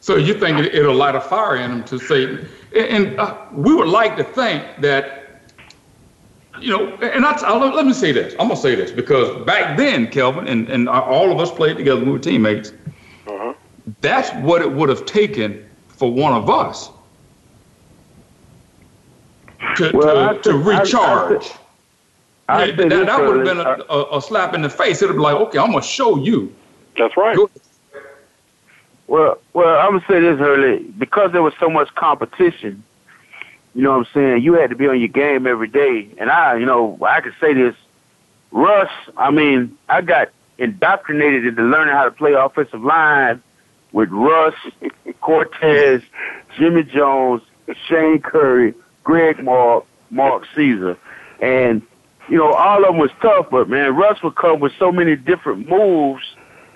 So you think it'll light a fire in him to say, and uh, we would like to think that you know, and I, I, let me say this. I'm gonna say this because back then, Kelvin, and, and all of us played together. We were teammates. That's what it would have taken for one of us to, Well, to, to think- I- I recharge. think- I that, that, that would have been a, uh, a, a, slap in the face. It'd be like, okay, I'm gonna show you. That's right. Go. Well, well, I'm gonna say this early because there was so much competition. You know what I'm saying? You had to be on your game every day, and I, you know, I could say this. Russ, I mean, I got indoctrinated into learning how to play offensive line with Russ, Cortez, Jimmy Jones, Shane Curry, Greg Mark, Mark Caesar. And, you know, all of them was tough, but man, Russ would come with so many different moves.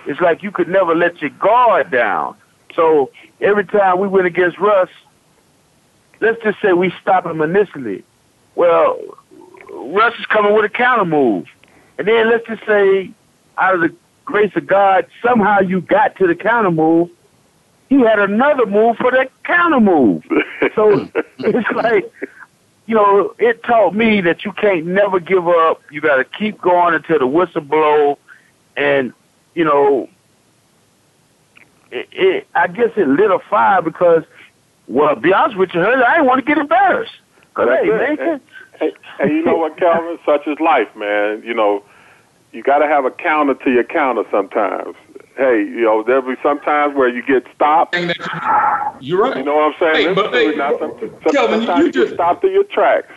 It's like you could never let your guard down. So every time we went against Russ, let's just say we stop him initially. Well, Russ is coming with a counter move. And then let's just say out of the grace of God, somehow you got to the counter move. He had another move for that counter move. So it's like, you know, it taught me that you can't never give up. You got to keep going until the whistle blow, and you know, it, it, I guess it lit a fire because, well, be honest with you, I didn't want to get embarrassed. Cause hey, man, hey, hey, you know what, Calvin? Such is life, man. You know, you got to have a counter to your counter sometimes. Hey, you know, there'll be sometimes where you get stopped. You're right. You know what I'm saying? Hey, but, hey, not some, some, Kelvin, sometimes you, you just get stopped in your tracks.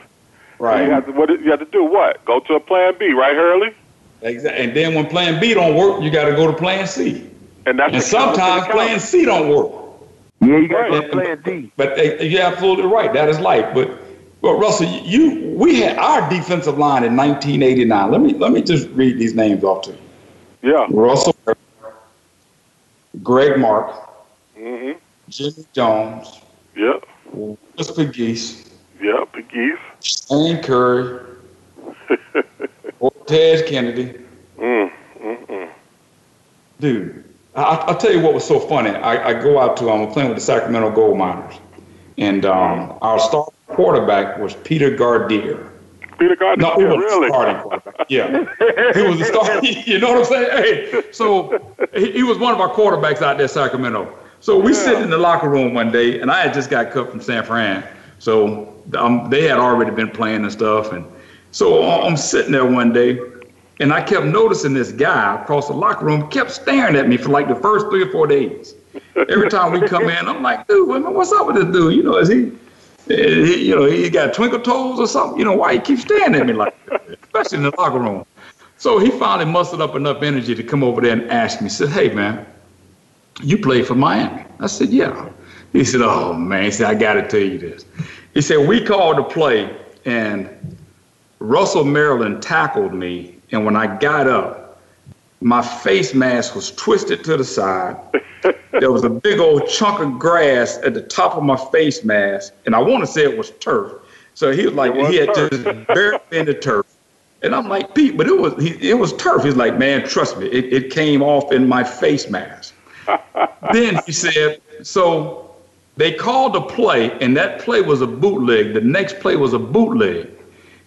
Right. You have to what you have to do what? Go to a plan B, right, Hurlie? Exactly. And then when plan B don't work, you got to go to plan C. And that's and sometimes plan C don't work. Yeah, you got to go to plan D. But uh, you're absolutely right. That is life. But but Russell, you we had our defensive line in 1989. Let me let me just read these names off to you. Yeah. Russell, Greg Mark, mm-hmm. Jimmy Jones. Yep. Willis Peguese. Yep, Peguese. Shane Curry. Cortez Kennedy. Mm, mm-mm. Dude, I, will tell you what was so funny. I, I go out to, I'm um, playing with the Sacramento Gold Miners, and um, our star quarterback was Peter Gardere. Peter Gardere, no, was really? starting quarterback. Yeah, he was the starting. You know what I'm saying? Hey, so he, he was one of our quarterbacks out there, Sacramento. So we yeah. sitting in the locker room one day, and I had just got cut from San Fran. So um, they had already been playing and stuff, and so I'm sitting there one day, and I kept noticing this guy across the locker room kept staring at me for like the first three or four days. Every time we come in, I'm like, dude, what's up with this dude? You know, is he he, you know, he got twinkle toes or something. You know, why he keeps staring at me like that, especially in the locker room. So he finally mustered up enough energy to come over there and ask me, he said, hey, man, you played for Miami? I said, yeah. He said, oh, man. He said, I got to tell you this. He said, we called the play, and Russell Maryland tackled me, and when I got up, my face mask was twisted to the side there was a big old chunk of grass at the top of my face mask, and I want to say it was turf. So he was like, was he had turf. just buried in the turf. And I'm like, Pete, but it was he, it was turf. He's like, man, trust me, it, it came off in my face mask. then he said, so they called a play, and that play was a bootleg. The next play was a bootleg.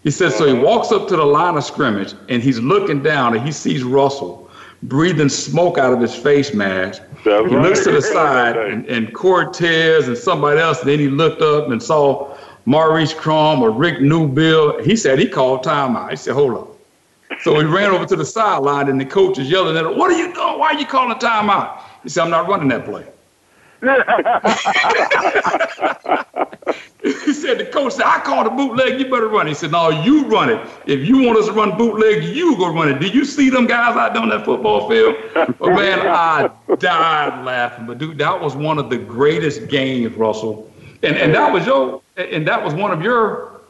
He said, so he uh-huh. walks up to the line of scrimmage, and he's looking down, and he sees Russell breathing smoke out of his face mask. That's he right. looks to the side and, and Cortez and somebody else. And then he looked up and saw Maurice Crum or Rick Newbill. He said he called timeout. He said, hold up. So he ran over to the sideline and the coach is yelling at him, What are you doing? Why are you calling timeout? He said, I'm not running that play. He said, the coach said, I called a bootleg, you better run. He said, no, you run it. If you want us to run bootleg, you go run it. Did you see them guys out there on that football field? oh, man, I died laughing. But dude, that was one of the greatest games, Russell. And and that was your and that was one of your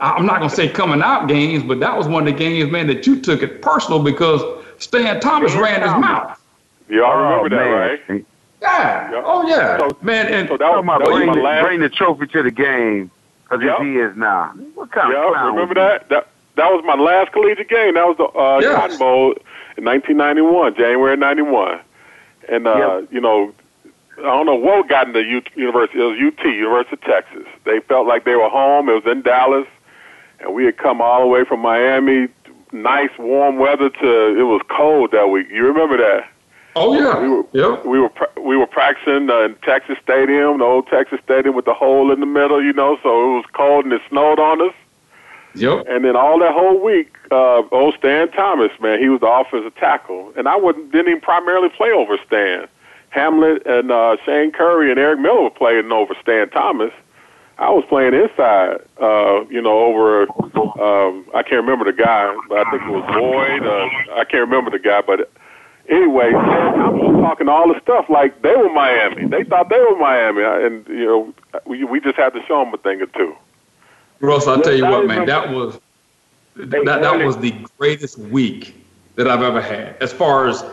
I'm not gonna say coming out games, but that was one of the games, man, that you took it personal because Stan Thomas Stan ran Thomas. his mouth. Y'all remember oh, that, right? Yeah. Yep. Oh yeah. So, man, and so that was, that bring, was my last... bring the trophy to the game because yep. he is now. What kind yep. of clown remember that? That that was my last collegiate game. That was the uh, yes. Cotton Bowl in 1991, January 91, and uh, yep. you know. I don't know what got into U- University. It was UT, University of Texas. They felt like they were home. It was in Dallas, and we had come all the way from Miami. Nice warm weather to it was cold that week. You remember that? Oh yeah, we were yeah. we were we were practicing uh, in Texas Stadium, the old Texas Stadium with the hole in the middle, you know. So it was cold and it snowed on us. Yep. And then all that whole week, uh, old Stan Thomas, man, he was the offensive tackle, and I wouldn't didn't even primarily play over Stan. Hamlet and uh, Shane Curry and Eric Miller were playing over Stan Thomas. I was playing inside, uh, you know, over um, I can't remember the guy, but I think it was Boyd. Uh, I can't remember the guy, but anyway, Thomas was talking all the stuff like they were Miami. They thought they were Miami, and you know, we we just had to show them a thing or two. Russ, I'll tell you what, man, that was that, that was the greatest week that I've ever had. As far as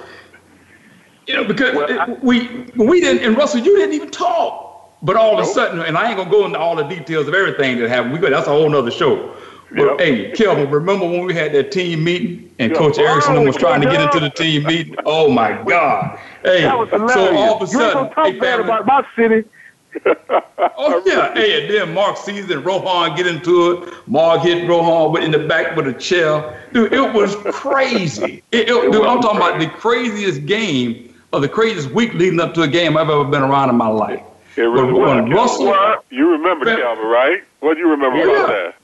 you know, because we we didn't, and Russell, you didn't even talk. But all of a sudden, and I ain't gonna go into all the details of everything that happened. We go, that's a whole nother show. But hey, Kelvin, remember when we had that team meeting and Coach Erickson was oh, trying to get into the team meeting? Oh my God! Hey, so all of a sudden, you ain't bad about my city. oh yeah, hey, and then Mark Caesar and Rohan get into it. Mark hit Rohan in the back with a chair. Dude, it was crazy. It, it, dude, I'm talking about the craziest game or the craziest week leading up to a game I've ever been around in my life. It was, when Russell, you remember Calvin, right? What do you remember Yeah. about that?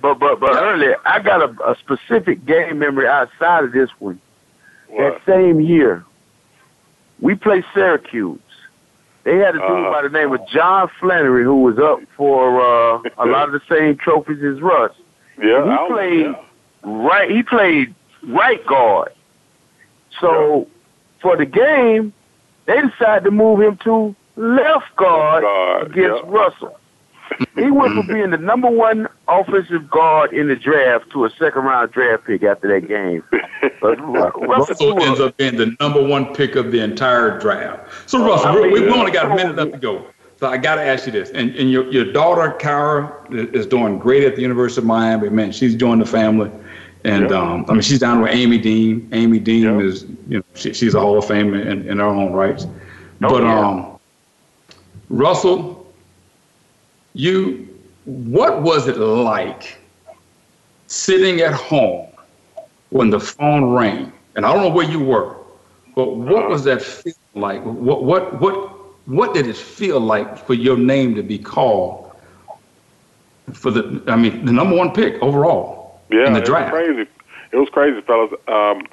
But but but earlier, I got a, a specific game memory outside of this one. That same year, we played Syracuse. They had a dude Uh-huh. by the name of John Flannery who was up for uh, a lot of the same trophies as Russ. Yeah, he I was- played right. He played right guard. So for the game, they decided to move him to left guard, against Russell. He went from being the number one offensive guard in the draft to a second round draft pick after that game. But Russell ends up being the number one pick of the entire draft. So Russell, I we, we mean, only got a minute left to go. So I got to ask you this, and, and your, your daughter Kyra is doing great at the University of Miami. Man, she's joined the family, and um, I mean she's down with Amy Deem. Amy Deem is you know she, she's a Hall of Fame in, in her own rights. but yeah. um, Russell, you what was it like sitting at home when the phone rang? And I don't know where you were, but what was that feel like? What what what what did it feel like for your name to be called for the I mean the number one pick overall Yeah, in the draft? it was crazy. It was crazy, fellas. Um,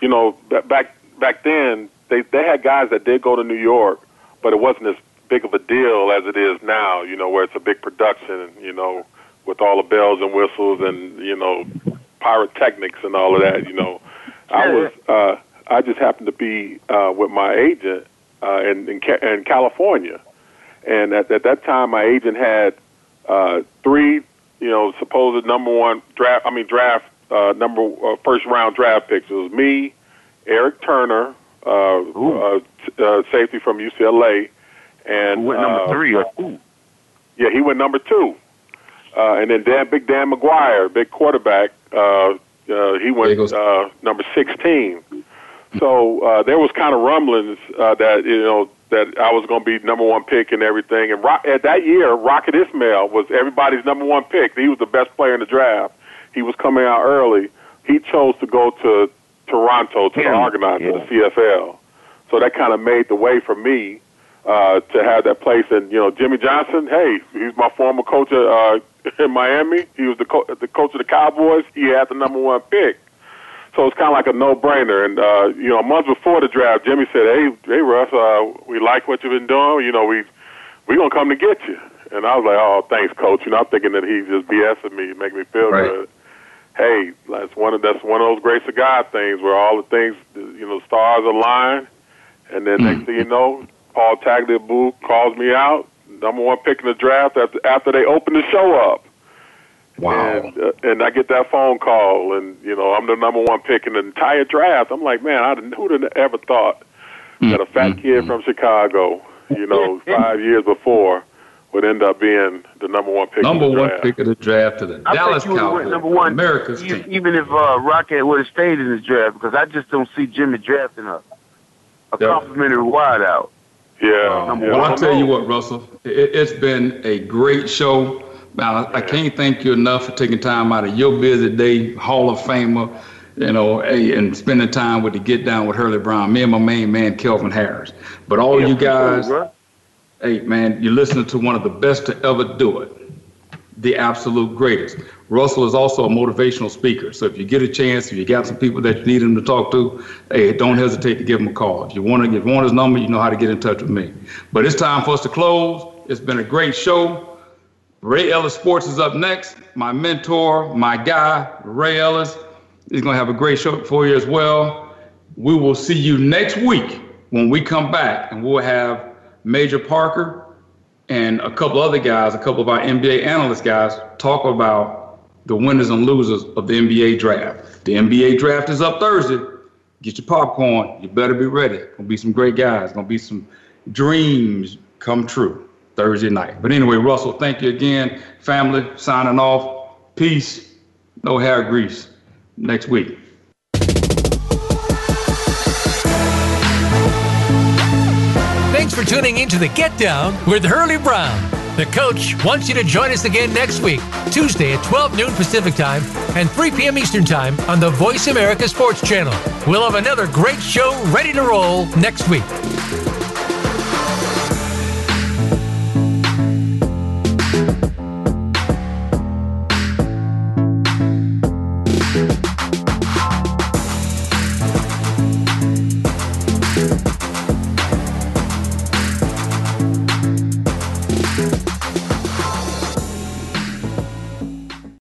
you know, back back then they they had guys that did go to New York, but it wasn't as big of a deal as it is now. You know, where it's a big production. You know, with all the bells and whistles and you know pyrotechnics and all of that. You know, I was uh, I just happened to be uh, with my agent uh, in in, Ca- in California, and at, at that time my agent had uh, three you know supposed number one draft I mean draft uh, number uh, first round draft picks. It was me, Eric Turner, uh, uh, t- uh, safety from UCLA, and went number uh, three or two. yeah, he went number two. Uh, and then Dan, Big Dan McGwire, big quarterback, uh, uh, he went uh, number 16. So uh, there was kind of rumblings uh, that you know that I was going to be number one pick and everything. And Rock, at that year, Rocket Ismail was everybody's number one pick. He was the best player in the draft. He was coming out early. He chose to go to Toronto to the Yeah. Argonauts, Yeah. to the CFL. So that kind of made the way for me uh, to have that place. And you know, Jimmy Johnson, hey, he's my former coach uh, in Miami. He was the co- the coach of the Cowboys. He had the number one pick. So it's kind of like a no-brainer. And uh, you know, a month before the draft, Jimmy said, "Hey, hey, Russ, uh, we like what you've been doing. You know, we we gonna come to get you." And I was like, "Oh, thanks, coach." You know, I'm thinking that he's just BSing me, make me feel Right. good. Hey, that's one of that's one of those grace of God things where all the things, you know, stars align, and then next thing you know, Paul Tagliabue calls me out, number one pick in the draft after after they open the show up. Wow. And, uh, and I get that phone call, and you know I'm the number one pick in the entire draft. I'm like, man, I didn't, who'd have ever thought that a fat kid from Chicago, you know, five years before, would end up being the number one pick. Number in the one pick of the draft to the I Dallas think you would Cowboys, number one, America's e- team. even if uh, Rocket would have stayed in the draft, because I just don't see Jimmy drafting a a Yeah. complimentary wideout. Yeah. Number Well. I'll tell you what, Russell, it, it's been a great show. Now, I can't thank you enough for taking time out of your busy day, Hall of Famer, you know, and spending time with the Get Down with Hurlie Brown, me and my main man, Kelvin Harris. But all you guys, hey, man, you're listening to one of the best to ever do it. The absolute greatest. Russell is also a motivational speaker. So if you get a chance, if you got some people that you need him to talk to, hey, don't hesitate to give him a call. If you want to, if you want his number, you know how to get in touch with me. But it's time for us to close. It's been a great show. Ray Ellis Sports is up next. My mentor, my guy, Ray Ellis, is going to have a great show for you as well. We will see you next week when we come back, and we'll have Major Parker and a couple other guys, a couple of our NBA analyst guys, talk about the winners and losers of the NBA draft. The NBA draft is up Thursday. Get your popcorn. You better be ready. Gonna be some great guys. Gonna be some dreams come true Thursday night. But anyway, Russell, thank you again. Family, signing off. Peace. No hair grease. Next week. For tuning in to the Get Down with Hurlie Brown. The coach wants you to join us again next week, Tuesday at 12 noon Pacific Time and 3 p.m. Eastern Time on the Voice America Sports Channel. We'll have another great show ready to roll next week.